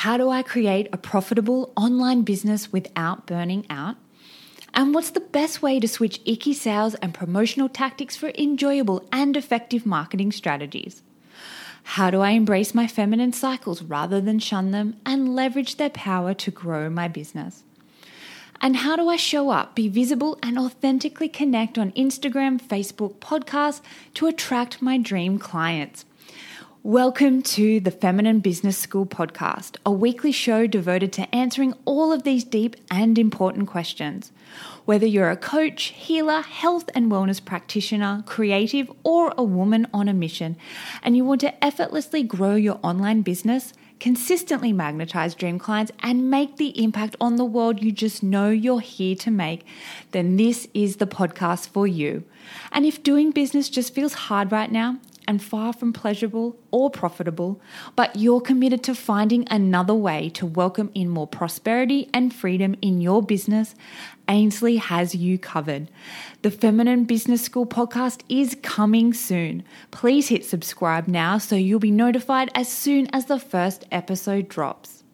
How do I create a profitable online business without burning out? And what's the best way to switch icky sales and promotional tactics for enjoyable and effective marketing strategies? How do I embrace my feminine cycles rather than shun them and leverage their power to grow my business? And how do I show up, be visible, and authentically connect on Instagram, Facebook, podcasts to attract my dream clients? Welcome to the Feminine Business School podcast, a weekly show devoted to answering all of these deep and important questions. Whether you're a coach, healer, health and wellness practitioner, creative, or a woman on a mission, and you want to effortlessly grow your online business, consistently magnetize dream clients, and make the impact on the world you just know you're here to make, then this is the podcast for you. And if doing business just feels hard right now, and far from pleasurable or profitable, but you're committed to finding another way to welcome in more prosperity and freedom in your business, Ainsley has you covered. The Feminine Business School podcast is coming soon. Please hit subscribe now so you'll be notified as soon as the first episode drops.